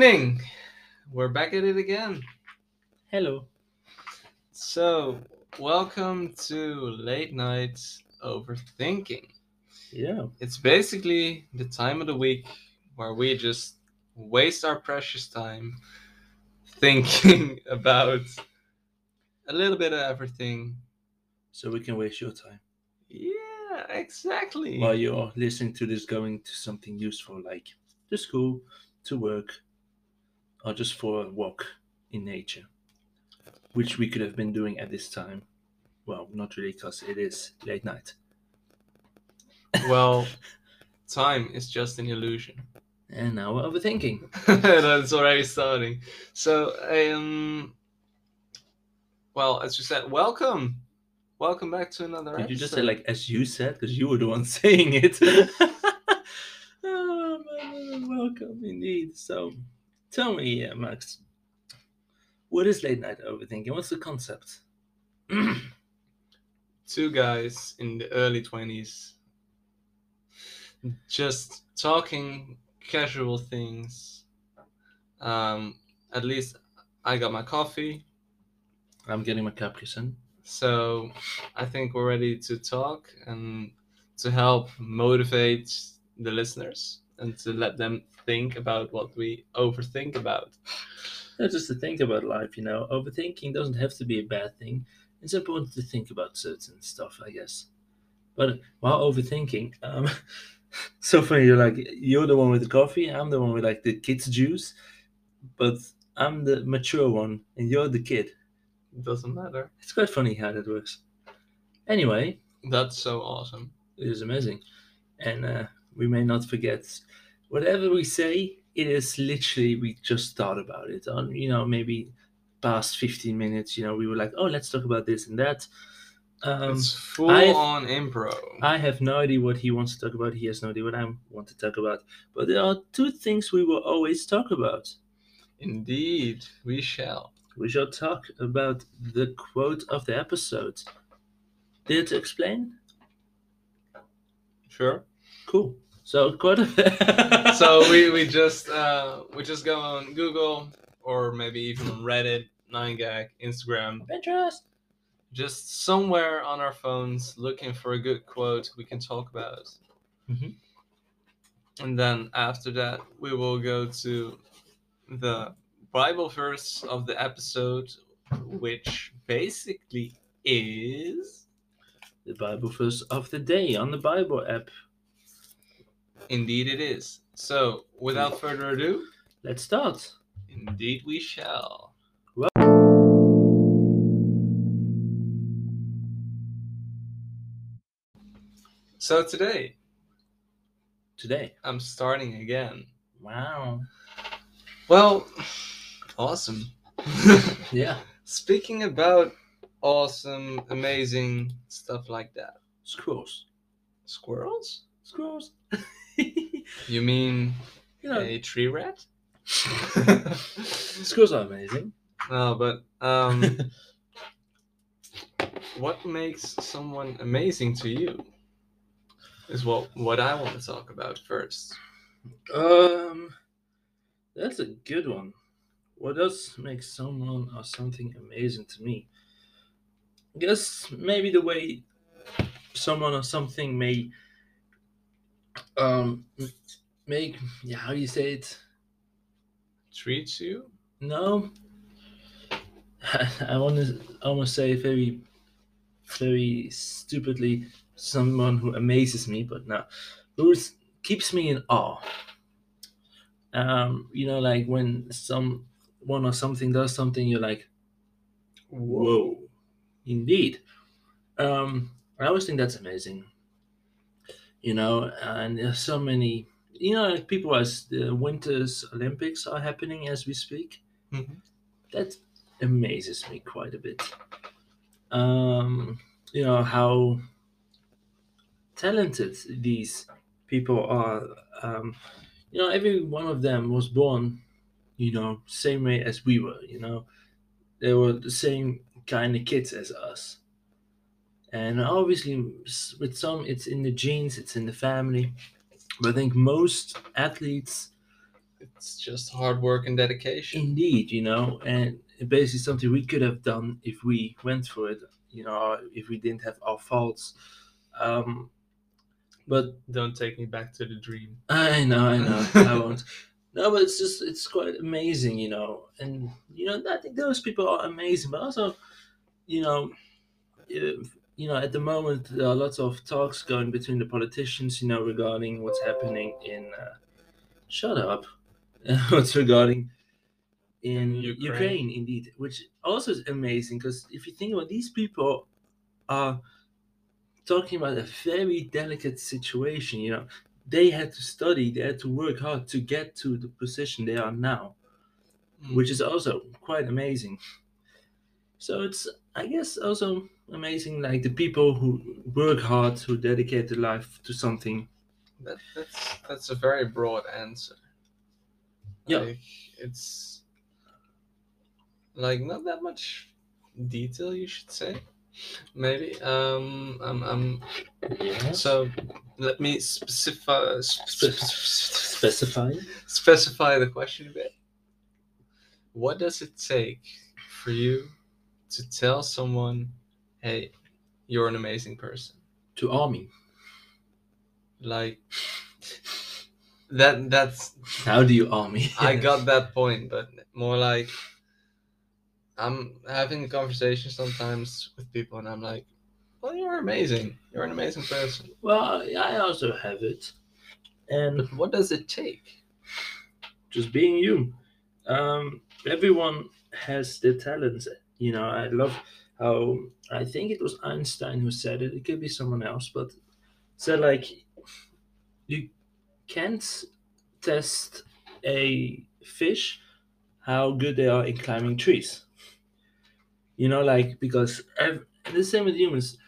Evening. We're back at it again. Hello. So, welcome to late night overthinking. Yeah. It's basically the time of the week where we just waste our precious time thinking about a little bit of everything. So we can waste your time Yeah, exactly. while you're listening to this, going to something useful like to school, to work, or just for a walk in nature, which we could have been doing at this time. Well, not really, because it is late night. well, time is just an illusion. And now we're overthinking. That's already starting. So, um, well, as you said, welcome, welcome back to another. Did you just say like as you said? Because you were the one saying it. oh, man, welcome indeed. So, tell me, uh, Max, what is late night overthinking? What's the concept? two guys in the early twenties, just talking casual things. Um, at least I got my coffee, I'm getting my Capri Sun. so I think we're ready to talk and to help motivate the listeners and to let them think about what we overthink about. Just to think about life, you know. Overthinking doesn't have to be a bad thing. It's important to think about certain stuff, I guess. But while overthinking, um, so funny. You're like you're the one with the coffee. I'm the one with like the kids juice, but I'm the mature one, and you're the kid. It doesn't matter. It's quite funny how that works. Anyway, That's so awesome. it is amazing, and uh, we may not forget whatever we say. It is literally we just thought about it on you know maybe past 15 minutes. You know we were like, oh, let's talk about this and that. Um, it's full I've- on impro. I have no idea what he wants to talk about. He has no idea what I want to talk about. But there are two things we will always talk about. Indeed, we shall. We shall talk about the quote of the episode. Did it explain? Sure. Cool. So quote of so we, we just uh we just go on Google or maybe even Reddit, 9gag, Instagram, Pinterest. just somewhere on our phones looking for a good quote we can talk about. Mhm. And then after that we will go to the Bible verse of the episode, which basically is The Bible verse of the day on the Bible app. Indeed it is. So without further ado, Let's start. indeed we shall. Well- So today Today. I'm starting again. Wow. Well, awesome. Yeah. Speaking about awesome, amazing stuff like that. Squirrels. Squirrels? Squirrels. you mean You know, a tree rat? squirrels are amazing. no, but um, what makes someone amazing to you? Is what what I want to talk about first. Um, that's a good one. What does make someone or something amazing to me? I guess maybe the way someone or something may um make yeah how do you say it? Treats you? No, I want to almost say very very stupidly someone who amazes me, but no, who keeps me in awe. Um, you know, like when someone or something does something, you're like, whoa, indeed. Um, I always think that's amazing. You know, and there's so many, you know, people as the Winter's Olympics are happening as we speak. Mhm. That amazes me quite a bit. Um, you know how talented these people are. Um, you know, every one of them was born, you know, same way as we were. You know, they were the same kind of kids as us. And obviously, with some, it's in the genes, it's in the family. But I think most athletes it's just hard work and dedication. Indeed, you know, and basically something we could have done if we went for it, you know, if we didn't have our faults. Um, but Don't take me back to the dream. I know, I know, I won't. No, but it's just it's quite amazing, you know, and you know I think those people are amazing, but also, you know, you know at the moment there are lots of talks going between the politicians, you know, regarding what's happening in. Uh, shut up. what's regarding in Ukraine. Ukraine. indeed, which also is amazing because if you think about these people are talking about a very delicate situation, you know, they had to study, they had to work hard to get to the position they are now, Mm. which is also quite amazing. So it's, I guess, also amazing like the people who work hard, who dedicate their life to something. That, that's that's a very broad answer. Yeah. Like, it's like not that much detail, you should say. Maybe. Um. I'm. I'm. Yes. So let me specify Spe- specify. specify the question a bit. What does it take for you to tell someone, "Hey, you're an amazing person"? to army. Like that. That's How do you army? I got that point, but more like I'm having a conversation sometimes with people, and I'm like, "Well, you're amazing. You're an amazing person." Well, I also have it, and But what does it take? just being you. Um, everyone has their talents. You know, I love how I think it was Einstein who said it. It could be someone else, but said like you can't test a fish how good they are in climbing trees. You know, like because ev- the same with humans.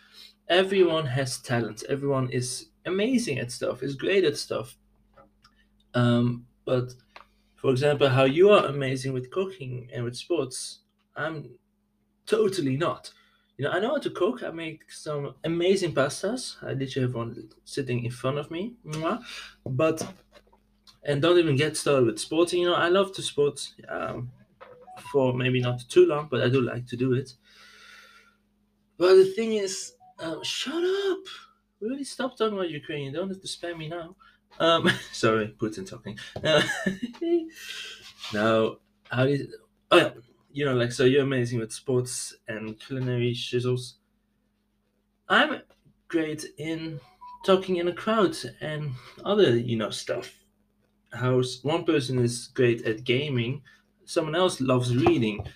Everyone has talents. Everyone is amazing at stuff. Is great at stuff. Um, but for example, how you are amazing with cooking and with sports, I'm totally not. You know, I know how to cook. I make some amazing pastas. I literally have one sitting in front of me. But and don't even get started with sporting. You know, I love to sport um, for maybe not too long, but I do like to do it. But the thing is, um, shut up! Really, stop talking about Ukraine. You don't have to spam me now. Um, sorry, Putin talking. Uh, now, how did? Oh yeah, you know, like so you're amazing with sports and culinary shizzles. I'm great in talking in a crowd and other, you know, stuff. How one person is great at gaming, someone else loves reading.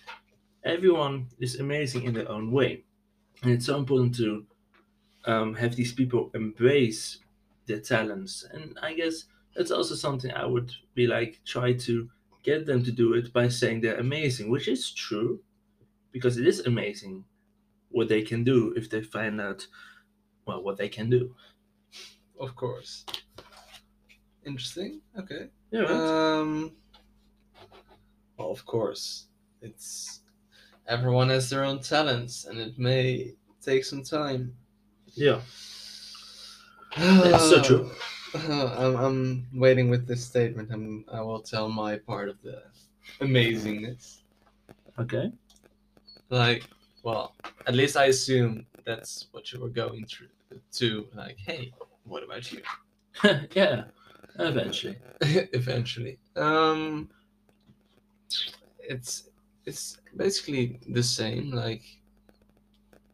Everyone is amazing in their own way, and it's so important to um, have these people embrace their talents. And I guess that's also something I would be like try to get them to do it by saying they're amazing, which is true, because it is amazing what they can do if they find out well what they can do. Of course. Interesting. Okay. Yeah, right? Um. Well, of course, it's everyone has their own talents, and it may take some time. yeah, that's so true. I'm, I'm waiting with this statement. I'm, I will tell my part of the amazingness. Okay. Like, well, at least I assume that's what you were going through. To like, hey, what about you? yeah, eventually. Eventually, um, it's it's basically the same. Like,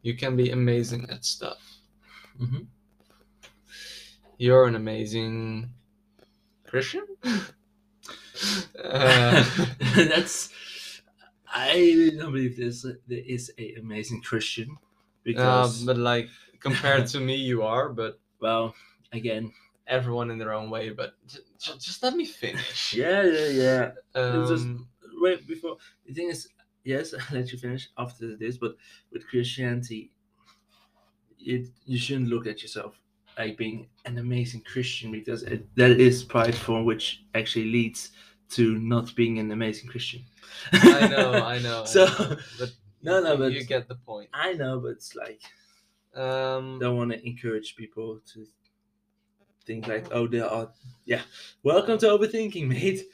you can be amazing at stuff. hmm You're an amazing Christian. uh, that's. I don't believe there's a, there is a amazing Christian uh, because but like compared to me, you are. But well, again, everyone in their own way. But j- j- just let me finish. yeah, yeah, yeah. It's just- Um, Wait, before the thing is, yes, I'll let you finish after this. But with Christianity, it you shouldn't look at yourself like being an amazing Christian because it, that is prideful, which actually leads to not being an amazing Christian. I know, I know. I So- know, but No, no, but- you get the point. I know, but it's like Um, don't want to encourage people to think like, oh, they are. Yeah, welcome to overthinking, mate.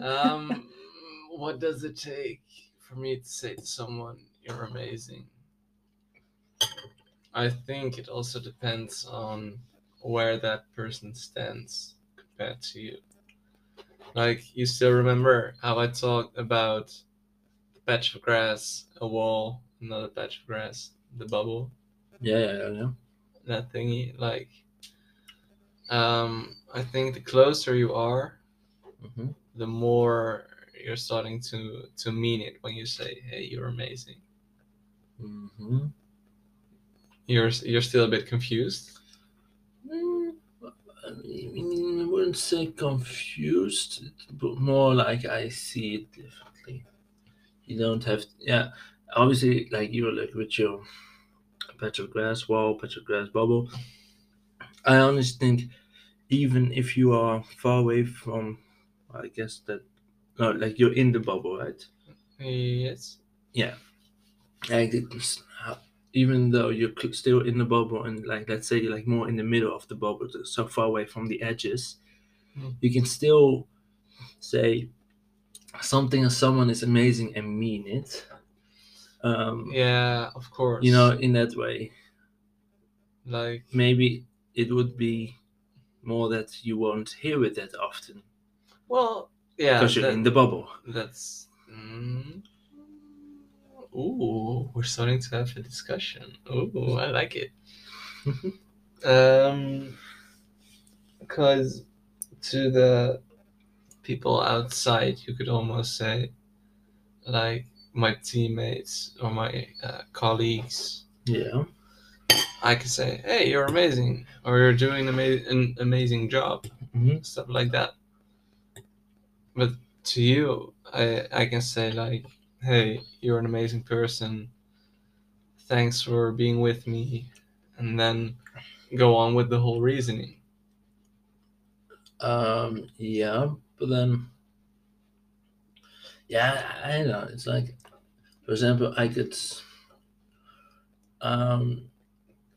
Um, what does it take for me to say to someone, "You're amazing"? I think it also depends on where that person stands compared to you. Like, you still remember how I talked about the patch of grass, a wall, another patch of grass, the bubble, yeah, yeah, yeah, that thingy? Like, um, I think the closer you are, hmm the more you're starting to to mean it when you say, "Hey, you're amazing." hmm You're you're still a bit confused. Mm, I mean, I wouldn't say confused, but more like I see it differently. You don't have, yeah. Obviously, like you're like with your patch of grass wall, patch of grass bubble. I honestly think, even if you are far away from, I guess that, no, like you're in the bubble, right? Yes. Yeah. Like it's, how- even though you're cl- still in the bubble and like let's say you're like more in the middle of the bubble so far away from the edges Mm. you can still say something or someone is amazing and mean it um Yeah, of course. you know in that way like maybe it would be more that you won't hear it that often well, yeah. because you're that- in the bubble That's. Mm, ooh, we're starting to have a discussion. Ooh, I like it. Um, because to the people outside, you could almost say, like my teammates or my uh, colleagues, yeah I could say, "Hey, you're amazing," or "You're doing ama- an amazing job," hmm stuff like that. But to you, I I can say like, "Hey, you're an amazing person. Thanks for being with me," and then go on with the whole reasoning. Um, yeah, but then, yeah, I know. It's like, for example, I could um,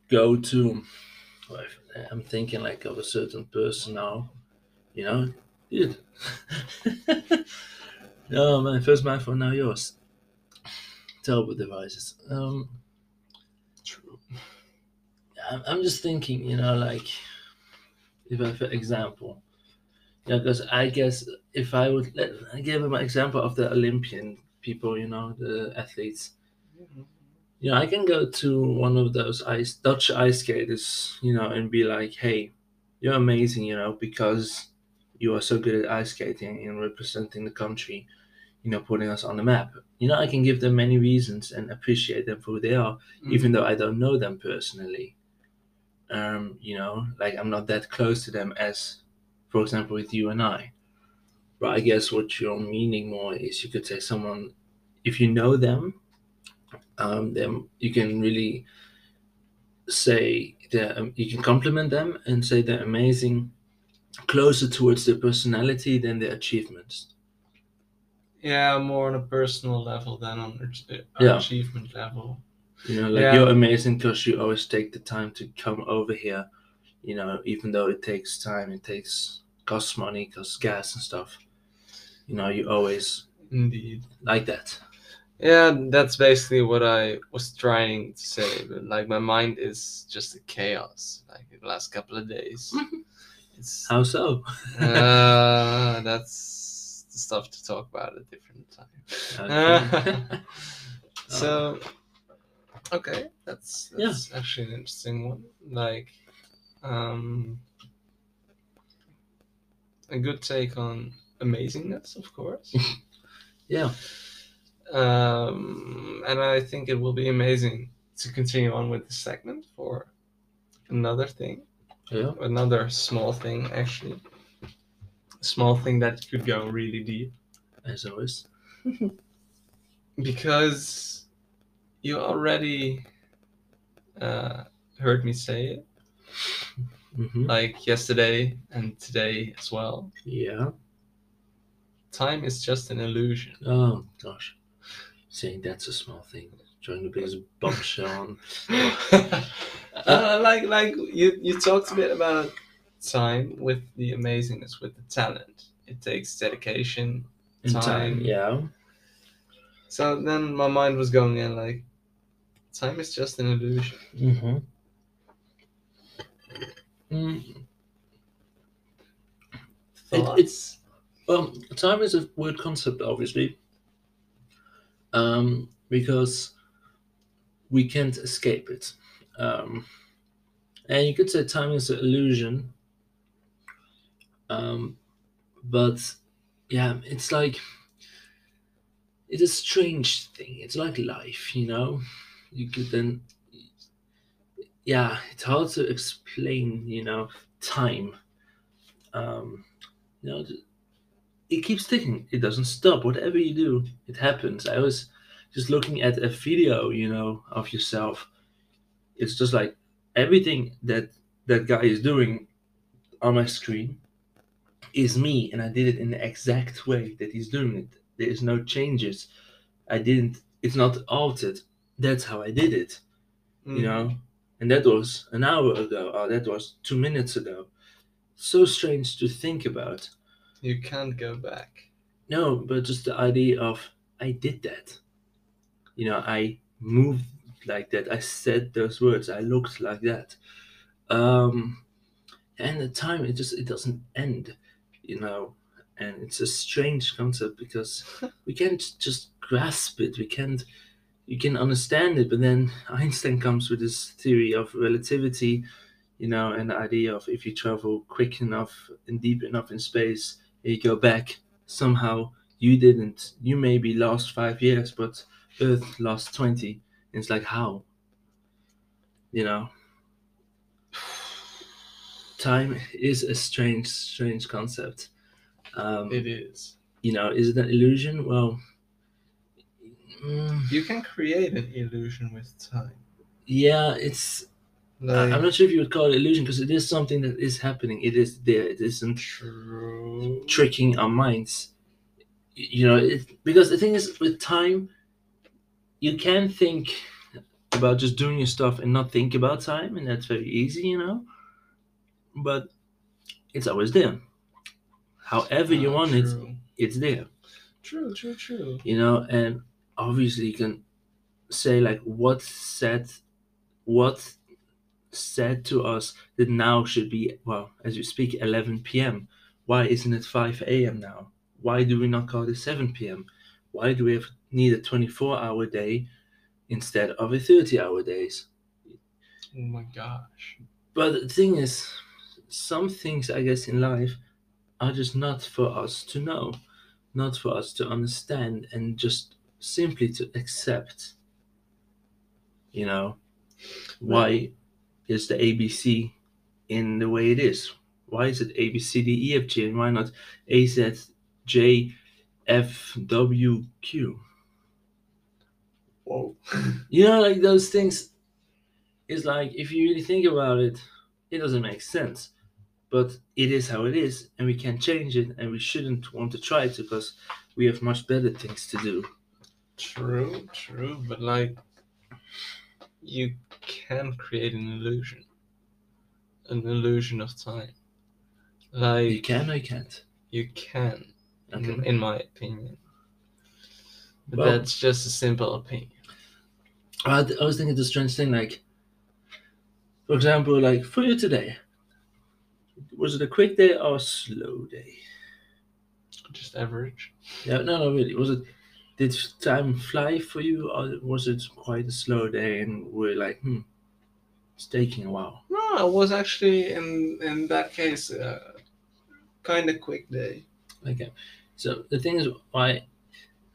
go to, I'm thinking like of a certain person now, you know, dude. no, man, first phone, now yours. Terrible devices. Um, True. I'm, just thinking, you know, like if I, for example, yeah, because I guess if I would let, I gave him an example of the Olympian people, you know, the athletes. You know, I can go to one of those ice Dutch ice skaters, you know, and be like, "Hey, you're amazing," you know, because you are so good at ice skating and representing the country, you know, putting us on the map. You know, I can give them many reasons and appreciate them for who they are, even though I don't know them personally. Um, you know, like I'm not that close to them as, for example, with you and I. But I guess what you're meaning more is you could say someone, if you know them, um, then you can really say that um, you can compliment them and say they're amazing, closer towards their personality than their achievements. Yeah, more on a personal level than on an uh, Yeah. achievement level. You know, like Yeah. you're amazing because you always take the time to come over here. You know, even though it takes time, it takes costs money, costs gas and stuff. You know, you always Indeed. like that. Yeah, that's basically what I was trying to say. But like, my mind is just a chaos. Like the last couple of days, mm-hmm. It's How so? uh, that's the stuff to talk about at a different time. Okay. So, okay, that's Yeah. that's actually an interesting one. Like, um, a good take on amazingness, of course. yeah. um, and I think it will be amazing to continue on with the segment for another thing, Yeah. another small thing, actually. A small thing that could go really deep As always. because you already uh, heard me say it, hmm like yesterday and today as well. Yeah. Time is just an illusion. Oh gosh. Saying that's a small thing. Trying the biggest bombshell on. uh, like like you you talked a bit about time with the amazingness with the talent it takes dedication. Time, Time. yeah. So then my mind was going in like, time is just an illusion. Mm-hmm. Mm, It- it's well, time is a weird concept, obviously, um, because we can't escape it. Um, and you could say time is an illusion, um, but yeah, it's like it's a strange thing. It's like life, you know. You could then, yeah, it's hard to explain, you know, time. Um, you know, it keeps ticking. It doesn't stop. Whatever you do, it happens. I was just looking at a video, you know, of yourself. It's just like everything that that guy is doing on my screen is me, and I did it in the exact way that he's doing it. There is no changes. I didn't. It's not altered. That's how I did it Mm. you know and that was an hour ago or that was two minutes ago so strange to think about You can't go back. no but just the idea of i did that you know i moved like that. I said those words. I looked like that. Um and the time it just it doesn't end you know. And it's a strange concept because we can't just grasp it. We can't you can understand it but then einstein comes with this theory of relativity you know and the idea of if you travel quick enough and deep enough in space you go back. Somehow you didn't. You maybe lost five years but earth lost 20 and it's like how? You know? Time is a strange strange concept. Um, It is. you know is it an illusion? Well mm, You can create an illusion with time. yeah it's Like, i'm not sure if you would call it illusion because it is something that is happening. It is there. It isn't true. tricking our minds. You know it, because the thing is with time you can think about just doing your stuff and not think about time and that's very easy you know? But it's always there. However you Ah, want it it's there. True, true, true. you know and obviously you can say like what said what said to us that now should be well as you speak 11 p.m why isn't it 5 a.m now? Why do we not call it 7 p.m why do we have need a 24 hour day instead of a 30 hour days? Oh my gosh. but the thing is some things i guess in life are just not for us to know not for us to understand and just simply to accept you know? Why is the abc in the way it is? Why is it a b c d e f g and why not a z j f w q Whoa. you know like those things It's like if you really think about it it doesn't make sense but it is how it is and we can't change it and we shouldn't want to try it because we have much better things to do True, true, but like you can create an illusion. An illusion of time. Like you can or you can't you can, in, okay in my opinion. But Well- that's just a simple opinion. I, I was thinking the strange thing like for example like for you today was it a quick day or a slow day Just average. yeah no no really was it did time fly for you or was it quite a slow day and we're like hmm it's taking a while No, it was actually in in that case uh, kind of quick day. Okay. Uh, so the thing is, why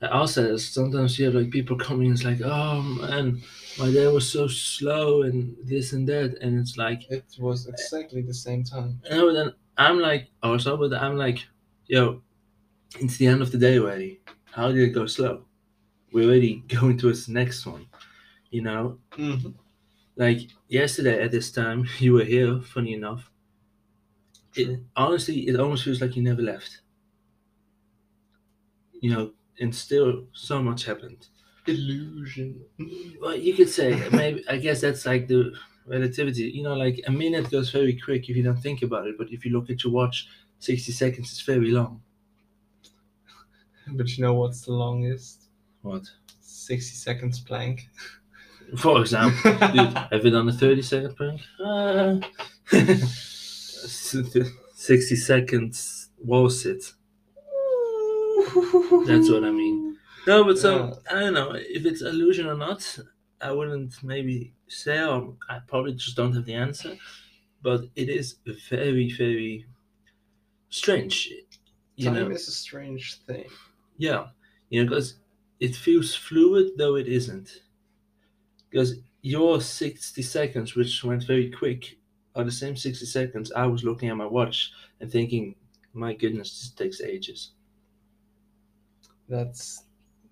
uh, I also sometimes you have like people coming and it's like, oh man, my day was so slow and this and that, and it's like, It was uh, exactly the same time. no, then I'm like, oh, so, but I'm like, yo, it's the end of the day already. How did it go slow? We're already going towards the next one, you know. Mm-hmm. Like yesterday at this time, you were here. Funny enough, it honestly, it almost feels like you never left. You know, and still so much happened. Illusion. Well, you could say maybe. I guess that's like the relativity. You know, like a minute goes very quick if you don't think about it, but if you look at your watch, sixty seconds is very long. But you know what's the longest? What? 60 seconds plank. For example, dude, have you done a 30 second plank? Uh, 60 seconds wall sit. That's what I mean. No, but so I don't know if it's illusion or not. I wouldn't maybe say, or I probably just don't have the answer. But it is very, very strange. You Time know, is a strange thing. yeah, you know, because it feels fluid though it isn't. Because your sixty seconds, which went very quick, are the same sixty seconds I was looking at my watch and thinking, "My goodness, this takes ages." That's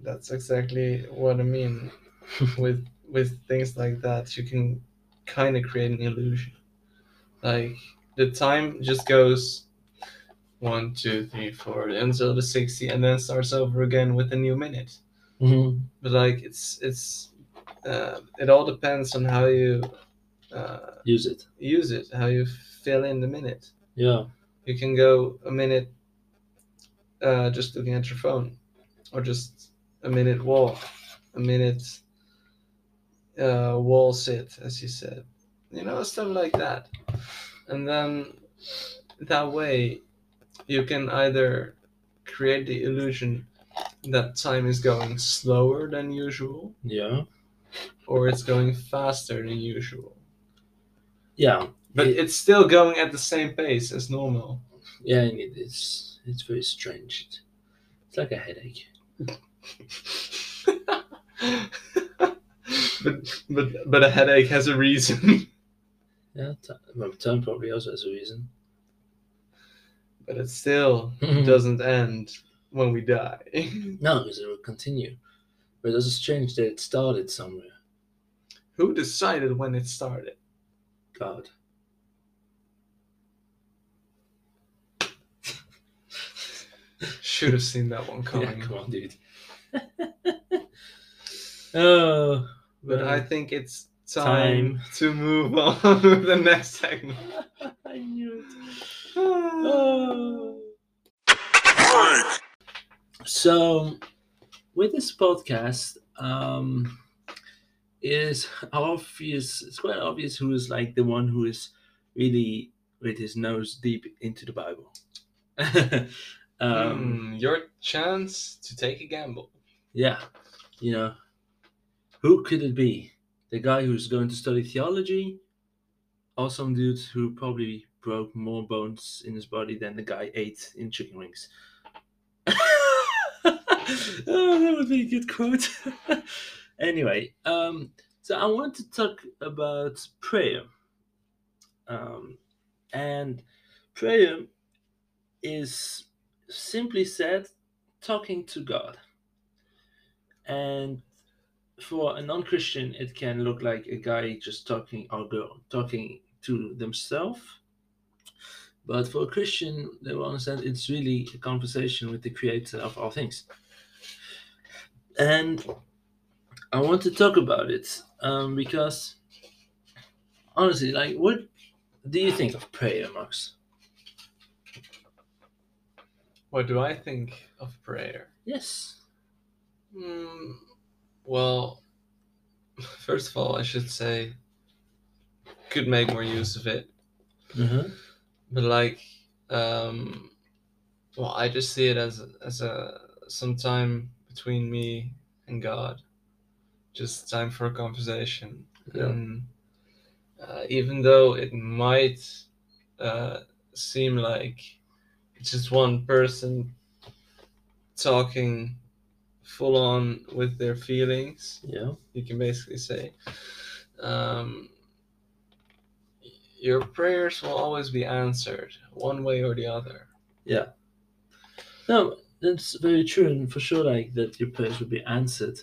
that's exactly what I mean with with things like that. You can kind of create an illusion. Like the time just goes one, two, three, four until the sixty, and then starts over again with a new minute. Mm-hmm. But like it's it's uh, it all depends on how you uh, Use it. use it, how you fill in the minute. Yeah. You can go a minute uh, just looking at your phone, or just a minute walk, a minute uh, wall sit, as you said. You know, stuff like that. And then that way, you can either create the illusion that time is going slower than usual, Yeah. or it's going faster than usual. Yeah. But It- it's still going at the same pace as normal. Yeah. and It's it's very strange. It's like a headache. But but but a headache has a reason. Yeah. T- well, time probably also has a reason. but it still doesn't end when we die. No, because it will continue. But it's strange that it started somewhere. Who decided when it started? God. Should have seen that one coming. Yeah, come on, dude. oh, but I think it's time, Time. to move on to the next segment. I knew it. Oh. So, with this podcast, um, is obvious. It's quite obvious who is like the one who is really with his nose deep into the Bible. Um, Hmm, your chance to take a gamble. Yeah, you know, who could it be? The guy who's going to study theology, or some dude who probably broke more bones in his body than the guy ate in chicken wings. oh, that would be a good quote. anyway, um, so I want to talk about prayer. Um, and prayer is simply said talking to God. And for a non-Christian, it can look like a guy just talking or girl talking to themselves. But for a Christian, they will understand it's really a conversation with the Creator of all things. And I want to talk about it um, because, honestly, like, what do you think of prayer, Max? What do I think of prayer? Yes. Hmm, well, first of all, I should say could make more use of it. Uh-huh. but like um well i just see it as as a some time between me and god just time for a conversation Yeah. and uh, even though it might uh seem like it's just one person talking full on with their feelings Yeah. you can basically say. Um, your prayers will always be answered one way or the other. Yeah. No, that's very true, and for sure, like that, your prayers will be answered.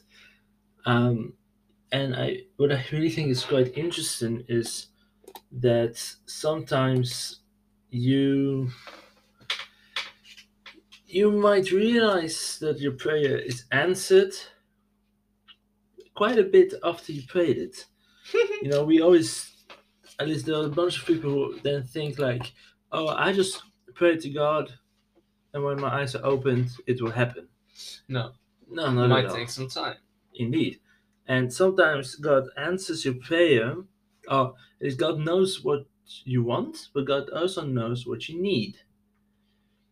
Um, and I, what I really think is quite interesting is that sometimes you you might realize that your prayer is answered quite a bit after you prayed it. you know, we always, at least there are a bunch of people who then think like, "Oh, I just prayed to God, and when my eyes are opened, it will happen." No, No, no, it not might at all. take some time. Indeed. And sometimes God answers your prayer, or is God knows what you want, but God also knows what you need.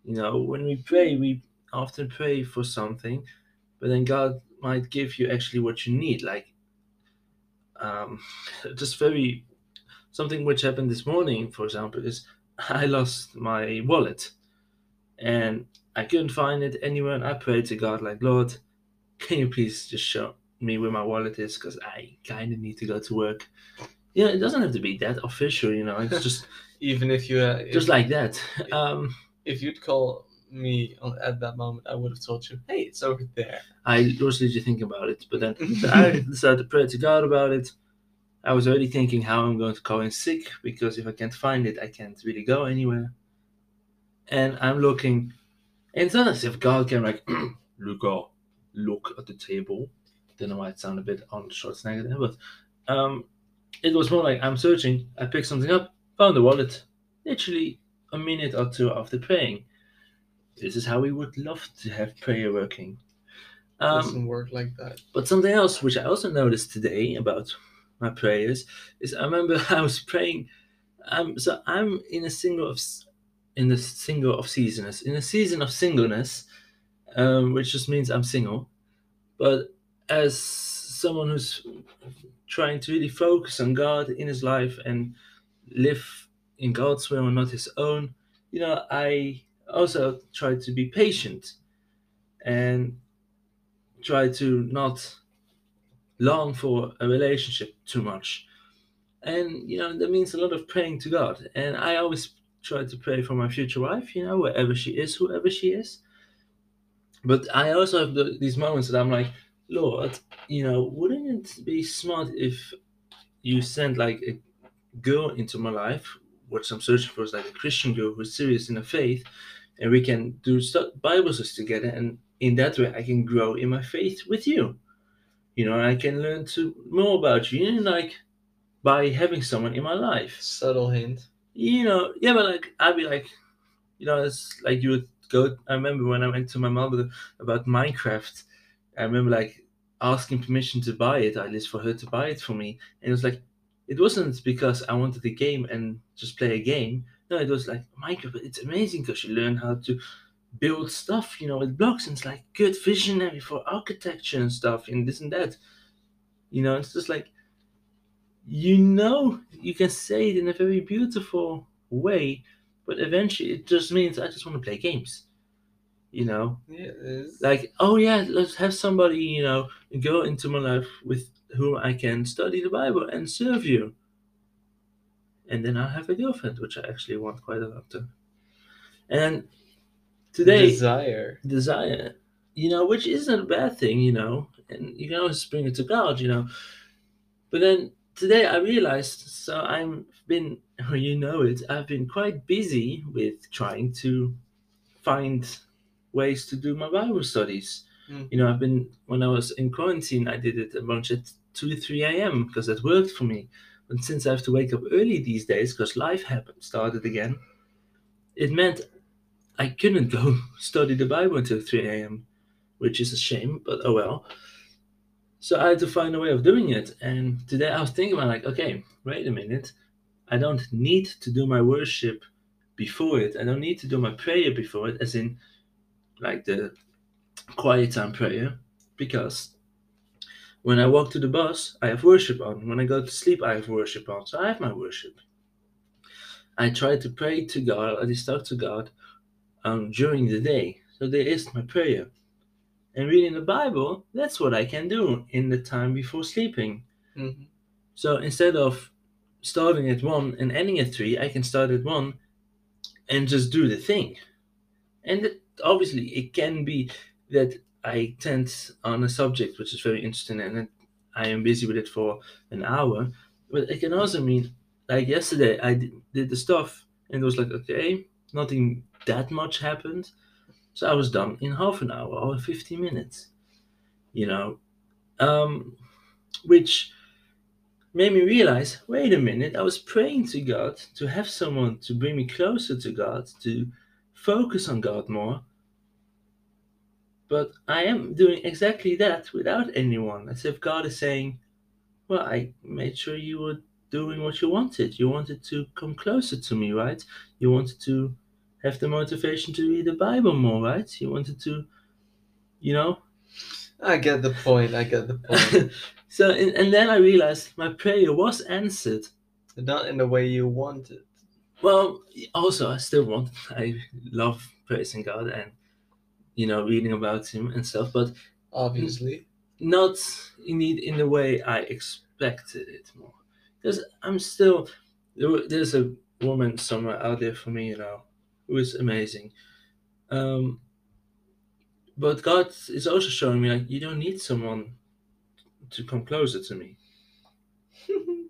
You know, when we pray, we often pray for something, but then God might give you actually what you need. Like, um, just very something which happened this morning, for example, is I lost my wallet and I couldn't find it anywhere. And I prayed to God, like, Lord, can you please just show me where my wallet is? Because I kind of need to go to work. Yeah, it doesn't have to be that official, you know. It's just Even if you, uh, if, just like that. Um, if you'd call me on, at that moment, I would have told you, "Hey, it's over there." I was literally thinking about it, but then I decided to pray to God about it. I was already thinking how I'm going to call in sick because if I can't find it, I can't really go anywhere. And I'm looking, and it's not as if God can like, Luca, look at the table. Don't know why it sounded a bit on Schwarzenegger there, but um, it was more like I'm searching. I picked something up, found the wallet, literally a minute or two after praying. This is how we would love to have prayer working. Um, doesn't work like that. but something else which I also noticed today about my prayers is I remember I was praying. Um, so I'm in a single of in the single of seasons in a season of singleness, um, which just means I'm single. But as someone who's trying to really focus on God in his life and live in God's will and not his own, you know, I also try to be patient and try to not long for a relationship too much. And you know, that means a lot of praying to God. And I always try to pray for my future wife, you know, wherever she is, whoever she is. But I also have the, these moments that I'm like, Lord, you know, wouldn't it be smart if you sent like a girl into my life, which I'm searching for is like a Christian girl who's serious in her faith, and we can do stu- Bible studies together, and in that way I can grow in my faith with you. You know, I can learn to more about you, you know, like by having someone in my life. Subtle hint. You know, yeah, but like I'd be like, you know, it's like you would go. I remember when I went to my mother about Minecraft. I remember like asking permission to buy it, at least for her to buy it for me, and it was like, it wasn't because I wanted the game and just play a game. No, it was like Minecraft. It's amazing because you learn how to build stuff, you know, with blocks, and it's like good visionary for architecture and stuff, and this and that. You know, it's just like, you know, you can say it in a very beautiful way, but eventually it just means I just want to play games. You know, Yeah, like oh yeah, let's have somebody you know go into my life with whom I can study the Bible and serve you. And then I'll have a girlfriend, which I actually want quite a lot to. And today, desire. desire, you know, which isn't a bad thing, you know, and you can always bring it to God, you know. But then today I realized, so I'm been, well, you know it, I've been quite busy with trying to find ways to do my Bible studies. Mm. You know, I've been, when I was in quarantine, I did it a bunch at 2 3 a.m. because that worked for me. But since I have to wake up early these days because life happened, started again, it meant I couldn't go study the Bible until 3 a.m., which is a shame, but oh well. So I had to find a way of doing it. And today I was thinking about like, okay, wait a minute. I don't need to do my worship before it. I don't need to do my prayer before it, as in like the quiet time prayer, because when I walk to the bus, I have worship on. When I go to sleep, I have worship on. So I have my worship. I try to pray to God, at least talk to God um, during the day. So there is my prayer. And reading the Bible, that's what I can do in the time before sleeping. Mhm. So instead of starting at one and ending at three, I can start at one and just do the thing. And it, obviously, it can be that I tend on a subject which is very interesting and I am busy with it for an hour. But it can also mean, like yesterday, I did, did the stuff and it was like, okay, nothing that much happened. So I was done in half an hour or 50 minutes, you know, um, which made me realize wait a minute, I was praying to God to have someone to bring me closer to God, to focus on God more. But I am doing exactly that without anyone. As if God is saying, Well, I made sure you were doing what you wanted. You wanted to come closer to me, right? You wanted to have the motivation to read the Bible more, right? You wanted to, you know. I get the point. I get the point. so, and, and then I realized my prayer was answered. Not in the way you wanted. Well, also, I still want, I love praising God and, you know, reading about Him and stuff, but Obviously. not indeed in the way I expected it more. Because I'm still there's a woman somewhere out there for me, you know, who is amazing. Um, but God is also showing me like you don't need someone to come closer to me.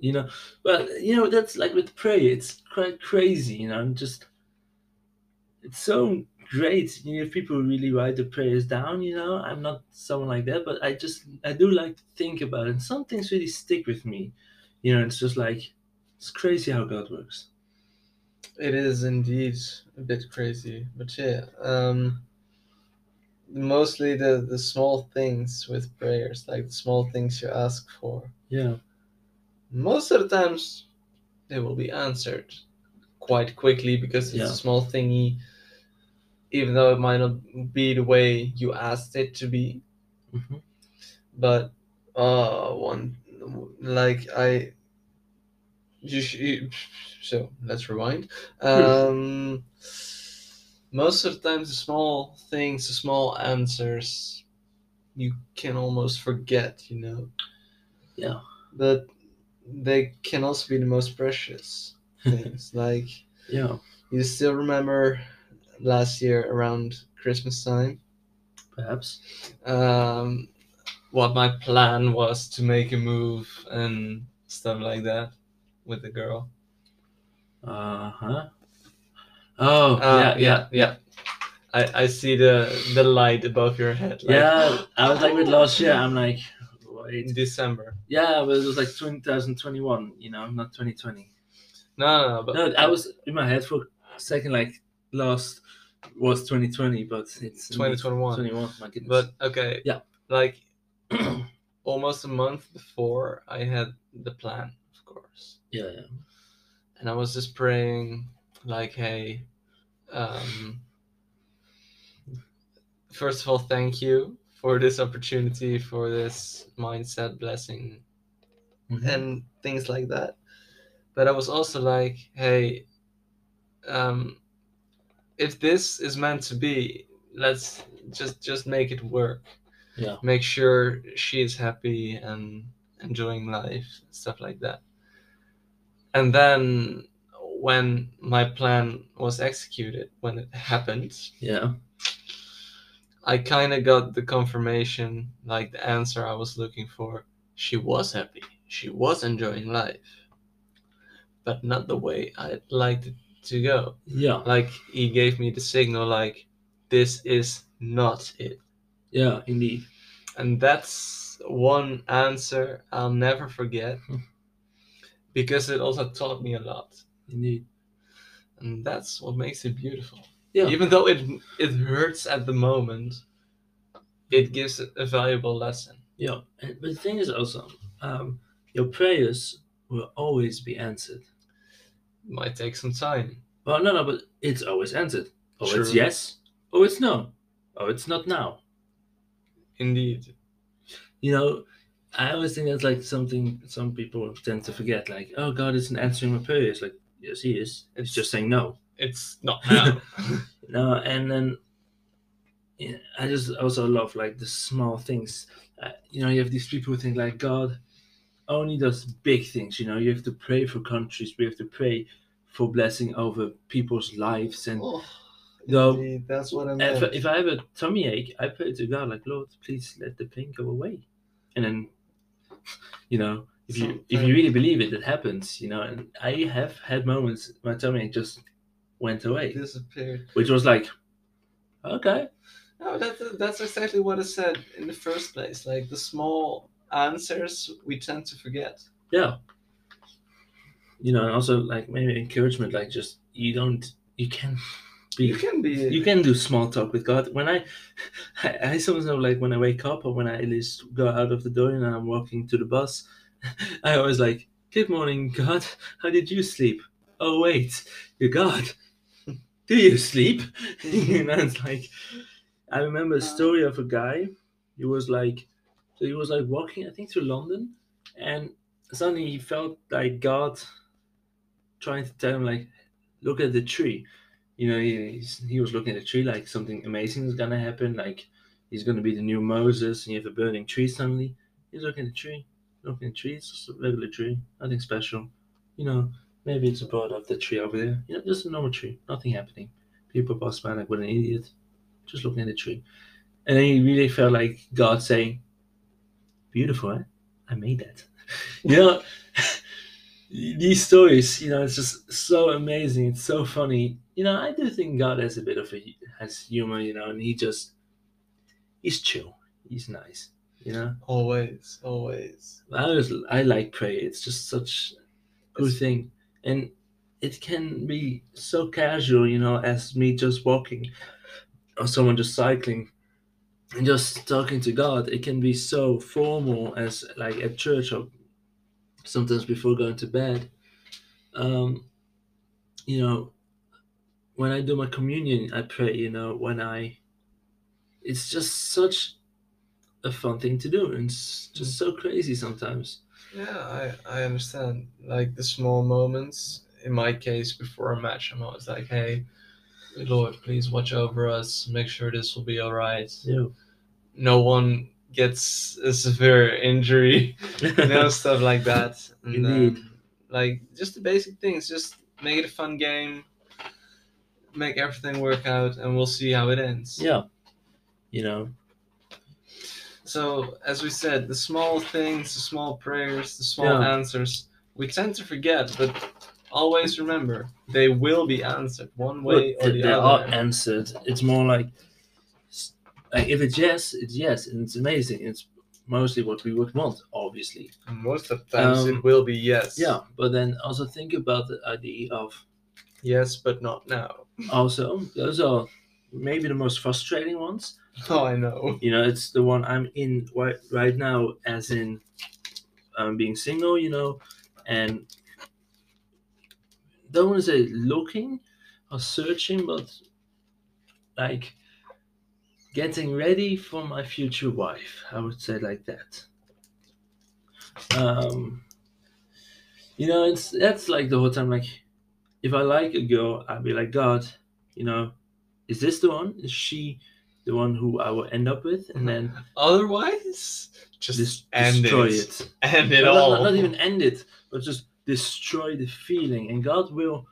You know, but you know that's like with prayer. It's quite crazy, you know. I'm just it's so great. You know, if people really write the prayers down, you know, I'm not someone like that, but I just I do like to think about it. And some things really stick with me. You know, it's just like it's crazy how God works. It is indeed a bit crazy, but yeah. Um, mostly the the small things with prayers, like the small things you ask for. Yeah. Most of the times, they will be answered quite quickly because it's Yeah. a small thingy. Even though it might not be the way you asked it to be, hmm but uh, one like I. You sh- so let's rewind. Um, most of the time, the small things, the small answers, you can almost forget, you know. Yeah. But they can also be the most precious things. like Yeah. you still remember last year around Christmas time, Perhaps. um, what my plan was to make a move and stuff like that with the girl. Uh huh. Oh Uh, yeah, yeah, yeah. I, I see the the light above your head. Like, yeah. I was like with last year. I'm like, in wait. December. Yeah, but it was like 2021. You know, not 2020. No, no, no, but No, I was in my head for a second. Like last was 2020, but it's 2021. 21. My goodness. But okay. Yeah. Like almost a month before I had the plan, of course. yeah, yeah. And I was just praying like, hey, um first of all, thank you for this opportunity, for this mindset blessing Mhm. and things like that. But I was also like, hey, um, if this is meant to be, let's just just make it work. Yeah. Make sure she is happy and enjoying life, stuff like that. And then when my plan was executed, when it happened, yeah, I kind of got the confirmation, like the answer I was looking for. She was happy. She was enjoying life. But not the way I'd liked it to go. yeah, Like, he gave me the signal, like, this is not it. yeah. Indeed. And that's one answer I'll never forget Hmm. because it also taught me a lot. Indeed. And that's what makes it beautiful. Yeah. Even though it it hurts at the moment, it gives a valuable lesson. Yeah, but the thing is also, um, your prayers will always be answered. Might take some time. Well, no, no, but it's always answered. Oh, it's yes. Oh, it's no. Oh, it's not now. Indeed. You know, I always think that's like something some people tend to forget. Like, oh, God isn't answering my prayers. Like, yes, He is. It's just saying no. It's not now. No, and then yeah, I just also love like the small things. Uh, you know, you have these people who think like God only does big things. You know, you have to pray for countries. We have to pray for blessing over people's lives. And oh, No. indeed, that's what I if, meant. if I have a tummy ache, I pray to God like, Lord, please let the pain go away. And then, you know, if you if you really believe it, it happens. You know, and I have had moments my tummy ache just went away, disappeared. which was like, okay. No, that, that's exactly what I said in the first place. Like the small answers we tend to forget. yeah you know and also like maybe encouragement like just you don't you can be You can be. you can do small talk with God. When I, I, I sometimes know like when I wake up or when I at least go out of the door and I'm walking to the bus, I always like, "Good morning, God. How did you sleep? Oh wait, you're God. Do you sleep?" you know, it's like I remember a uh-huh. story of a guy. He was like, so he was like walking, I think, through London, and suddenly he felt like God trying to tell him like, "Look at the tree." you know, he, he was looking at the tree like something amazing is gonna happen, like he's gonna be the new Moses, and you have a burning tree suddenly. He's looking at the tree, looking at the tree, it's just a regular tree, nothing special. You know, maybe it's a part of the tree over there. You know, just a normal tree, nothing happening. People pass by like what an idiot, just looking at the tree. And then he really felt like God saying, Beautiful, eh? I made that. you know, these stories, you know, it's just so amazing. It's so funny. You know, I do think God has a bit of a has humor, you know, and he just he's chill. He's nice, you know. Always, always. I was I like pray. It's just such a good thing, and it can be so casual, you know, as me just walking, or someone just cycling, and just talking to God. It can be so formal as like at church or sometimes before going to bed. Um, you know, when I do my communion, I pray. You know, when I, it's just such a fun thing to do, and it's just so crazy sometimes. Yeah, I, I understand. Like the small moments. In my case, before a match, I'm always like, "Hey, Lord, please watch over us. Make sure this will be all right. Yeah. No one gets a severe injury. you know, stuff like that. And, Indeed. um, like just the basic things. Just make it a fun game. Make everything work out, and we'll see how it ends. yeah. You know, So, as we said, the small things, the small prayers, the small Yeah. answers, we tend to forget, but always remember they will be answered one way but or the they are other. answered. It's more like, like if it's yes, it's yes, and it's amazing. It's mostly what we would want, obviously. Most of the times Um, it will be yes. Yeah, but then also think about the idea of Yes, but not now. also those are maybe the most frustrating ones. Oh, I know. You know, it's the one I'm in right right now, as in um, being single. You know, and don't want to say looking or searching, but like getting ready for my future wife. I would say like that. Um, you know, it's that's like the whole time. Like, if I like a girl, I'd be like, God, you know, is this the one? Is she the one who I will end up with? And then Otherwise, just dis- end destroy it. it. End it all. Not, not even end it, but just destroy the feeling. And God will,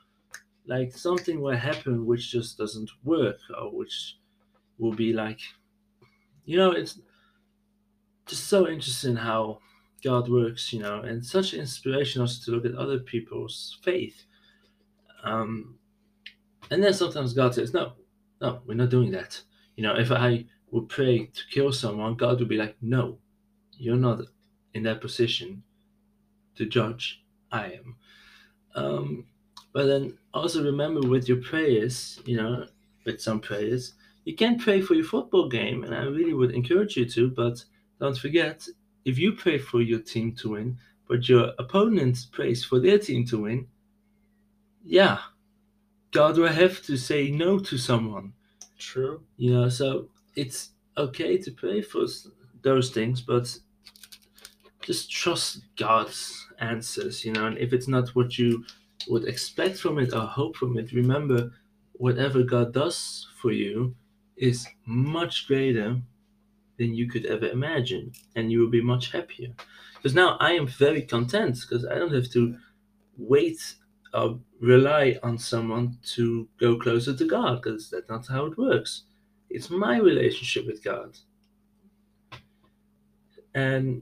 like, something will happen which just doesn't work, or which will be like, you know, it's just so interesting how God works, you know, and such inspiration also to look at other people's faith. Um, and then sometimes God says, no, no, we're not doing that. You know, if I would pray to kill someone, God would be like, no, you're not in that position to judge. I am. Um, but then also remember with your prayers, you know, with some prayers, you can pray for your football game, and I really would encourage you to, but don't forget if you pray for your team to win, but your opponent prays for their team to win, yeah, God will have to say no to someone. True. You know, so it's okay to pray for those things, but just trust God's answers, you know, and if it's not what you would expect from it or hope from it, remember whatever God does for you is much greater than you could ever imagine, and you will be much happier. Because now I am very content because I don't have to wait or rely on someone to go closer to God because that's not how it works. It's my relationship with God. And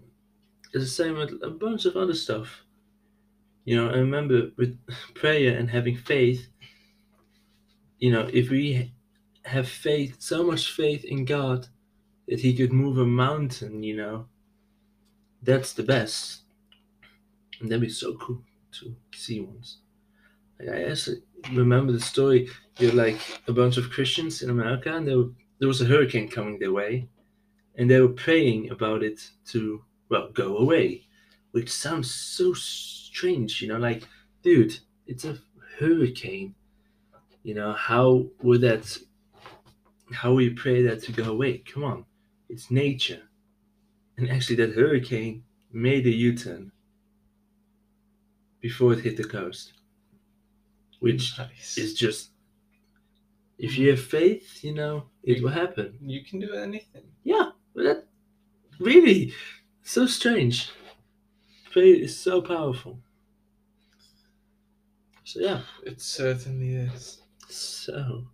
it's the same with a bunch of other stuff. You know, I remember with prayer and having faith, you know, if we have faith, so much faith in God that He could move a mountain, you know, that's the best. And that'd be so cool to see once. Like, I actually remember the story. You're like a bunch of Christians in America, and there, were, there was a hurricane coming their way, and they were praying about it to well go away, which sounds so strange, you know. Like, dude, it's a hurricane. You know how would that? How we pray that to go away? Come on, it's nature. And actually, that hurricane made a U-turn before it hit the coast, which Nice. is just if you have faith, you know, it will happen. You can do anything. Yeah, but that really so strange. Faith is so powerful. So yeah, It certainly is. so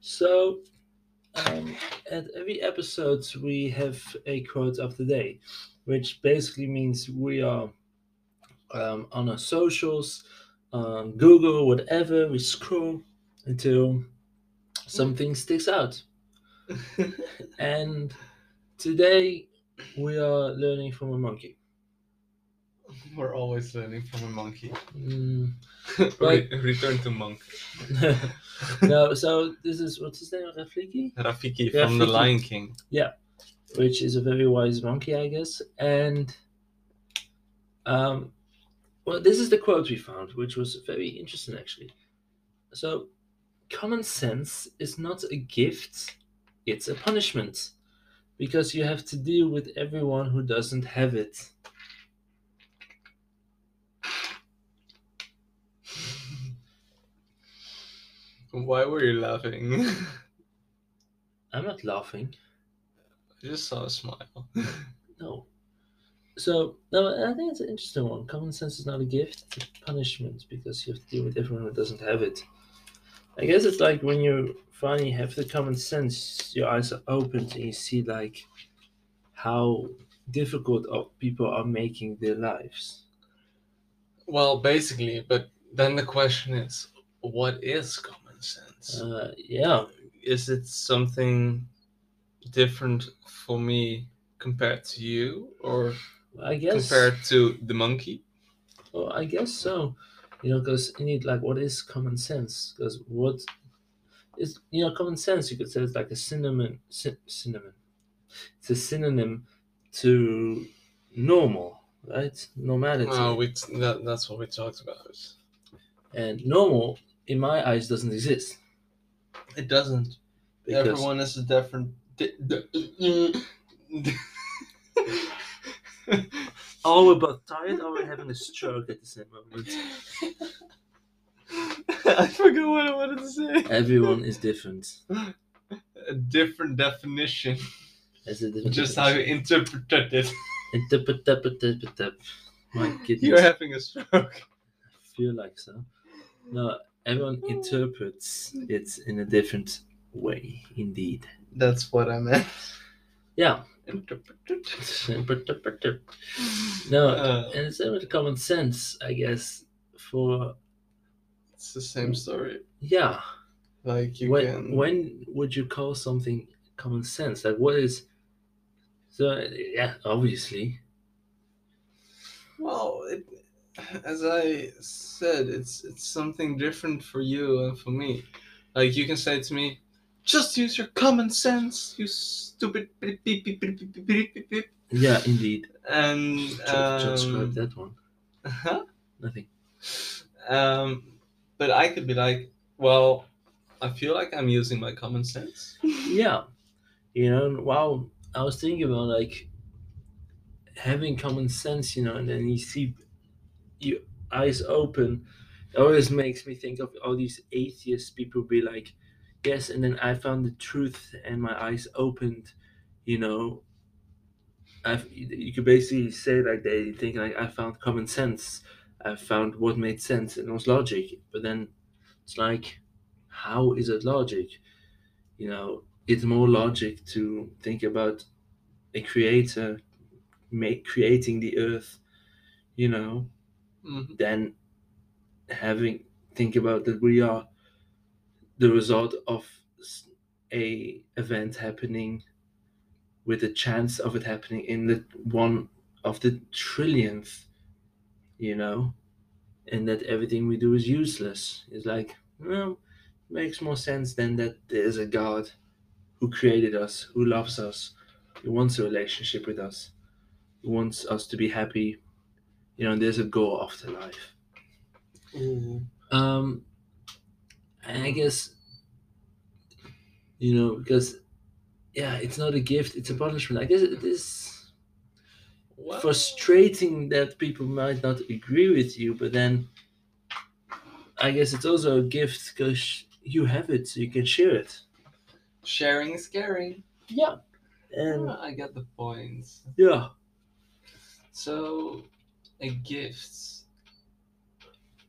so um, at every episode we have a quote of the day, which basically means we are um, on our socials, on Google, whatever. We scroll until something sticks out. And today we are learning from a monkey. We're always learning from a monkey. Mm, Re- return to monk. no, so this is what's his name, Rafiki, Rafiki from The Lion King. Yeah, which is a very wise monkey, I guess. And um, well, this is the quote we found, which was very interesting actually. So, common sense is not a gift; it's a punishment, because you have to deal with everyone who doesn't have it. Why were you laughing? I'm not laughing. I just saw a smile. No. So no, I think it's an interesting one. Common sense is not a gift; it's a punishment because you have to deal with everyone who doesn't have it. I guess it's like when you finally have the common sense, your eyes are opened and you see like how difficult people are making their lives. Well, basically, but then the question is, what is common sense? Uh, yeah, is it something different for me compared to you, or I guess. compared to the monkey? Well, I guess so. You know, because you need like what is common sense? Because what is you know common sense? You could say it's like a cinnamon, Sy- synonym. It's a synonym to normal, right? Normality. No, we that, that's what we talked about. and normal, in my eyes, doesn't exist. It doesn't. Because Everyone is a different. Di- Oh, we're both tired or we're having a stroke at the same moment. I forgot what I wanted to say. Everyone is different. A different definition. A different Just how you interpreted it. Interpret- My goodness. You're having a stroke. I feel like so. No, everyone interprets it in a different way, indeed. That's what I meant. Yeah. No, Uh, and it's with common sense, I guess. For it's the same story. yeah, Like you when can. when would you call something common sense? Like what is? So yeah, obviously. Well, it, as I said, it's it's something different for you and for me. Like you can say to me, just use your common sense, you stupid. Yeah, indeed. And um, just that one. Huh? Nothing. Um, but I could be like, well, I feel like I'm using my common sense. yeah, you know. Wow, I was thinking about like having common sense, you know, and then you see your eyes open. It always makes me think of all these atheist people be like, yes, and then I found the truth and my eyes opened, you know. I've, you could basically say like they think like I found common sense, I found what made sense and it was logic, but then it's like, how is it logic? You know, it's more logic to think about a creator make creating the earth, you know, Mhm. than having think about that we are the result of a event happening with a chance of it happening in the one of the trillionth, you know, and that everything we do is useless. It's like, well, makes more sense than that there's a God who created us, who loves us, who wants a relationship with us, who wants us to be happy. You know, there's a goal after life. Um, and I guess, you know, because, yeah, it's not a gift, it's a punishment. I guess it is frustrating that people might not agree with you, but then I guess it's also a gift because you have it, so you can share it. sharing is caring. Yeah. And I get the point. yeah, So, a gift.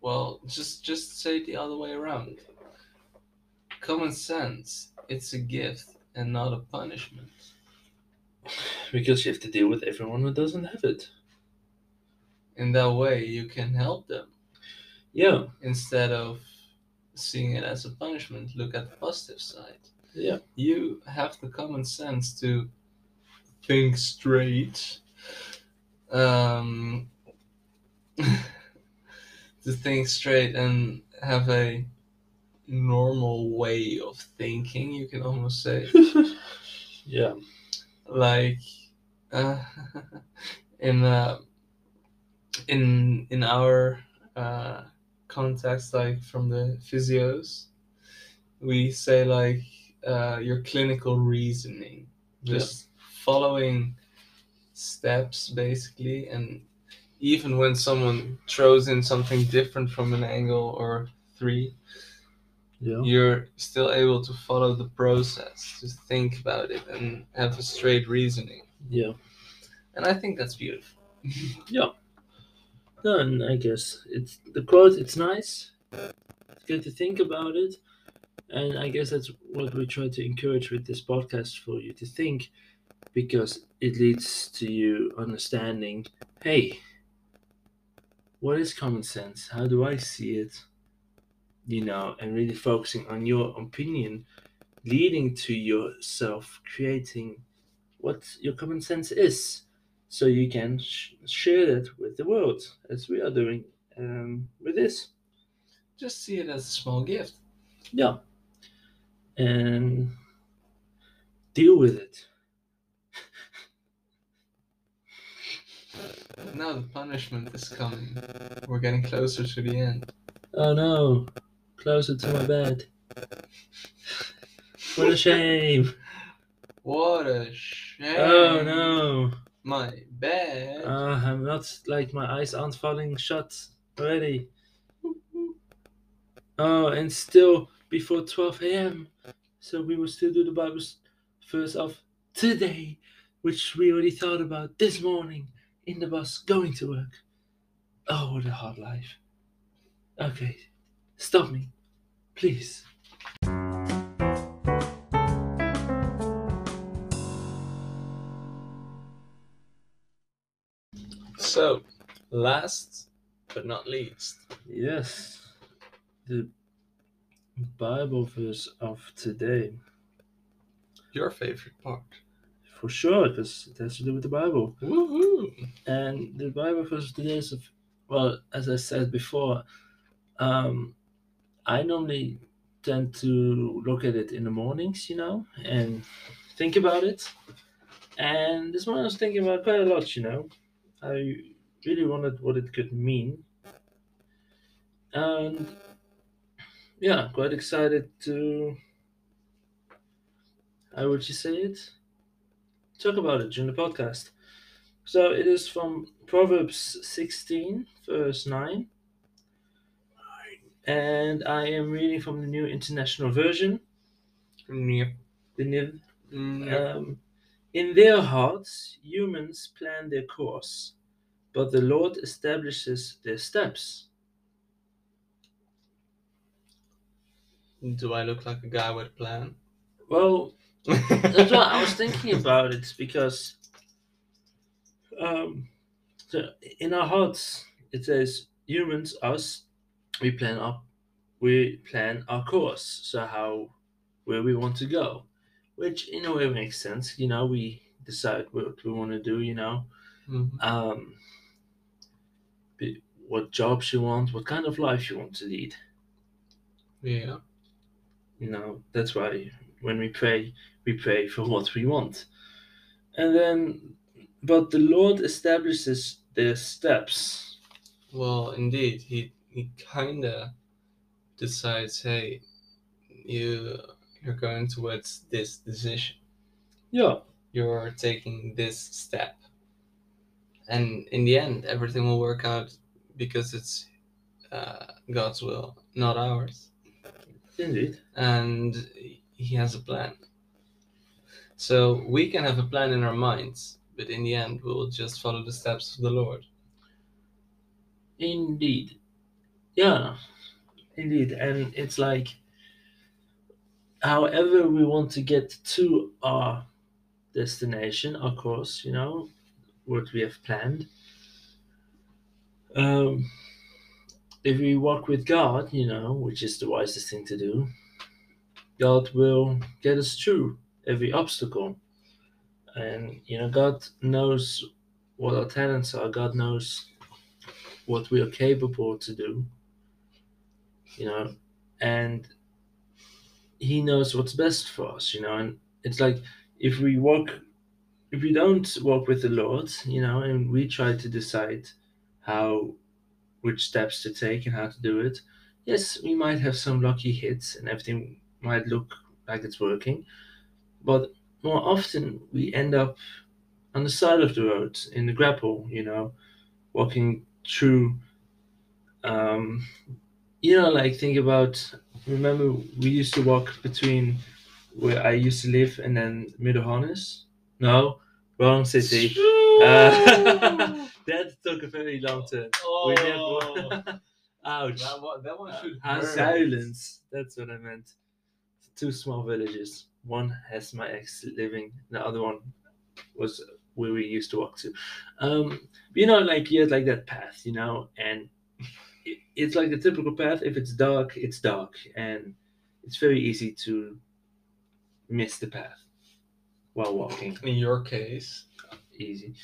Well, just just say it the other way around. Common sense. It's a gift and not a punishment. because you have to deal with everyone who doesn't have it. In that way, you can help them Yeah, instead of seeing it as a punishment. Look at the positive side. yeah, You have the common sense to think straight. Um, to think straight and have a normal way of thinking, you can almost say. yeah, like uh, in uh, in in our uh, context, like from the physios, we say like uh, your clinical reasoning, just following steps basically, and even when someone throws in something different from an angle or three, yeah. you're still able to follow the process, to think about it, and have a straight reasoning. Yeah. And I think that's beautiful. yeah. and I guess it's the quote. It's nice. It's good to think about it, and I guess that's what we try to encourage with this podcast for you to think, because it leads to you understanding. Hey, what is common sense? How do I see it? You know, and really focusing on your opinion, leading to yourself creating what your common sense is so you can sh- share that with the world as we are doing um, with this Just see it as a small gift. yeah and deal with it Now the punishment is coming. We're getting closer to the end. oh no closer to my bed. What a shame. What a shame. oh no. My bed. uh, i'm not like my eyes aren't falling shut already. Oh and still before 12 a.m so we will still do the bible verse of today which we already thought about this morning in the bus going to work. Oh what a hard life. Okay stop me please So, last but not least, yes the bible verse of today your favorite part. for sure because it has to do with the bible Woohoo! And the Bible verse of today is, of, well, as I said before, um, I normally tend to look at it in the mornings, you know, and think about it. And this morning I was thinking about quite a lot, you know. I really wondered what it could mean. And yeah, quite excited to, how would you say it? Talk about it during the podcast. So it is from Proverbs 16, verse 9. And I am reading from the New International Version. Yep. The New, Yep. um, in their hearts, humans plan their course, but the Lord establishes their steps. Do I look like a guy with a plan? Well, that's what I was thinking about it because um, so in our hearts it says humans us we plan our we plan our course so how where we want to go which in a way makes sense you know we decide what we want to do you know Mhm. um, what jobs you want, what kind of life you want to lead. Yeah. You know, that's why when we pray, we pray for what we want. And then, but the Lord establishes the steps. Well, indeed, he he kinda decides, hey, you you're going towards this decision. Yeah, You're taking this step, and in the end, everything will work out because it's uh, God's will, not ours. indeed. And He has a plan. So we can have a plan in our minds, but in the end, we will just follow the steps of the Lord. Indeed. Yeah, indeed. And it's like, however, we want to get to our destination, our course, you know, what we have planned. Um, if we walk with God, you know, which is the wisest thing to do, God will get us through every obstacle. And, you know, God knows what our talents are, God knows what we are capable to do you know and he knows what's best for us you know and it's like if we walk if we don't walk with the lord you know and we try to decide how which steps to take and how to do it yes we might have some lucky hits and everything might look like it's working but more often we end up on the side of the road in the grapple you know walking through um you know like think about remember we used to walk between where i used to live and then Middelharnis? no? Wrong city. Uh, that took a very long turn. We never ouch. That one, that one should hurt. silence. That's what i meant. Two small villages. One has my ex living the other one was where we used to walk to. Um you know like you had like that path you know and it's like the typical path. If it's dark it's dark and it's very easy to miss the path while walking. In your case, easy.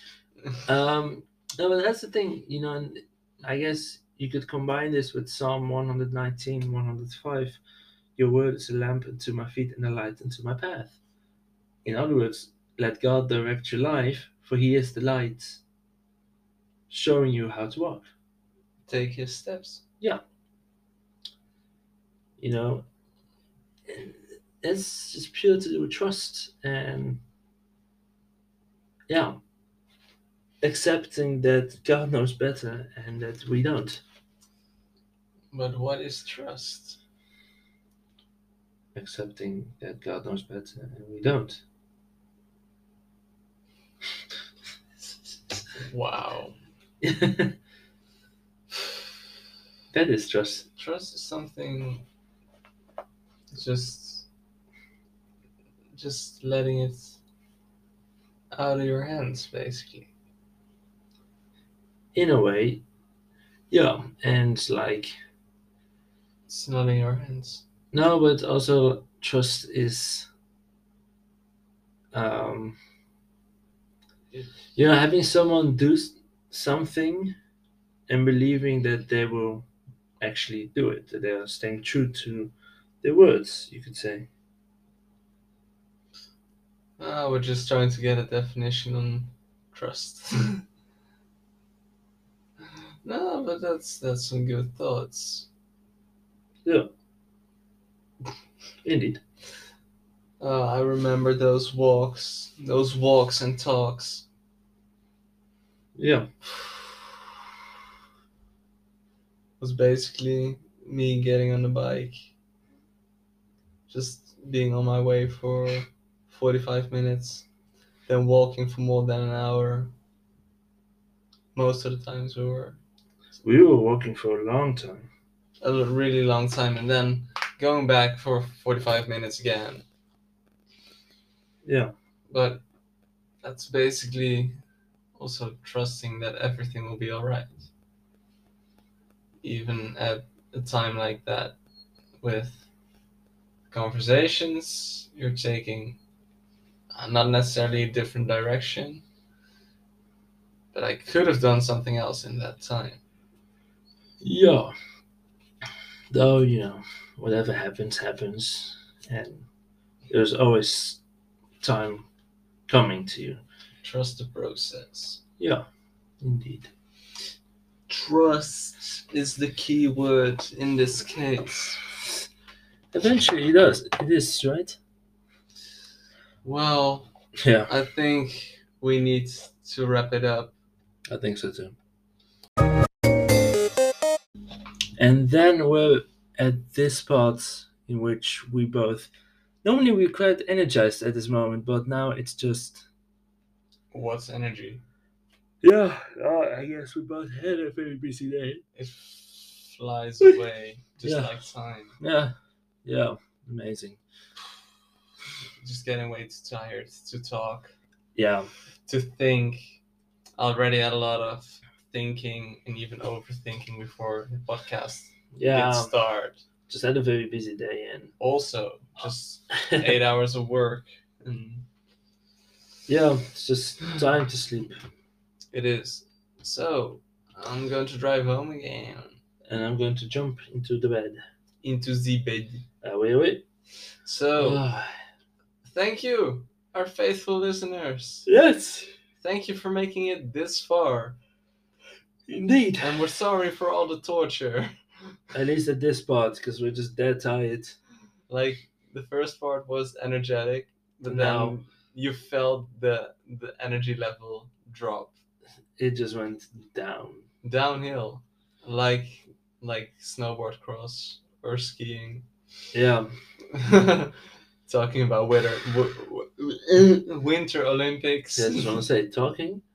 Um no but that's the thing you know and i guess you could combine this with psalm 119 105 your word is a lamp unto my feet and a light unto my path. In other words let god direct your life for he is the light showing you how to walk take his steps. Yeah. You know and it's just pure to do with trust and yeah accepting that god knows better and that we don't But what is trust? accepting that god knows better and we don't Wow. that is trust Trust is something just just letting it out of your hands basically. in a way yeah and like It's not in your hands. no but also trust is um you know having someone do something and believing that they will actually do it they are staying true to their words you could say Ah, we're just trying to get a definition on trust. no, but that's that's some good thoughts. Yeah. Indeed Uh, I remember those walks, those walks and talks. yeah was basically me getting on the bike, just being on my way for 45 minutes, then walking for more than an hour. Most of the times we were we were walking for a long time A really long time, and then going back for 45 minutes again. yeah But that's basically also trusting that everything will be alright. Even at a time like that, with conversations, you're taking uh, not necessarily a different direction, but I could have done something else in that time. Yeah. Though, you know, whatever happens, happens. And there's always time coming to you. Trust the process. Yeah, indeed. Trust is the key word in this case. Eventually it does. It is, right? Well, Yeah, I think we need to wrap it up. I think so too. And then we're at this part in which we both. Normally we're quite energized at this moment, but now it's just. What's energy? Yeah, uh, I guess we both had a very busy day. It flies away just Yeah. like time. Yeah, yeah, amazing. Just getting way too tired to talk, Yeah, to think. Already had a lot of thinking and even overthinking before the podcast yeah. start. Just had a very busy day, and Also, just eight hours of work. And yeah, it's just time to sleep. It is. So, I'm going to drive home again And I'm going to jump into the bed. into the bed. Uh, wait, wait. So, Ah, thank you, our faithful listeners. yes, Thank you for making it this far. indeed. And we're sorry for all the torture. At least at this part, because we're just dead tired. Like, the first part was energetic, but Now- then you felt the the energy level drop It just went down. downhill, like like snowboard cross or skiing. Yeah, Talking about weather, w- w- winter Olympics. I just want to say, talking.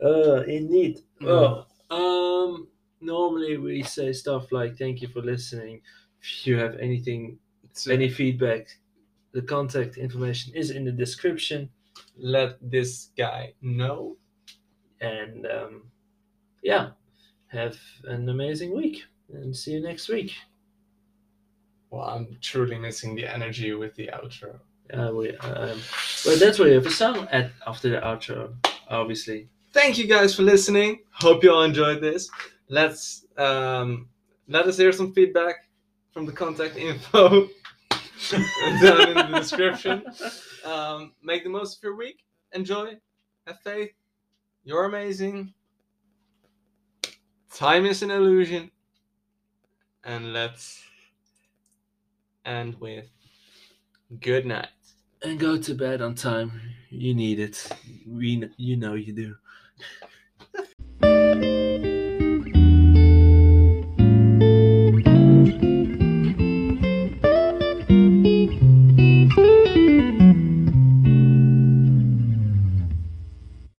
Uh, indeed. Well, um, normally we say stuff like "Thank you for listening." If you have anything, any feedback, the contact information is in the description. Let this guy know. And um, yeah, have an amazing week, and see you next week. Well, I'm truly missing the energy with the outro. Uh, we, um, well, that's why you have a song at after the outro, obviously. Thank you guys for listening. Hope you all enjoyed this. Let's um, let us hear some feedback from the contact info down in the description. Um, make the most of your week. Enjoy. Have faith. You're amazing. Time is an illusion. And let's end with good night. And go to bed on time. You need it. We, you know you do.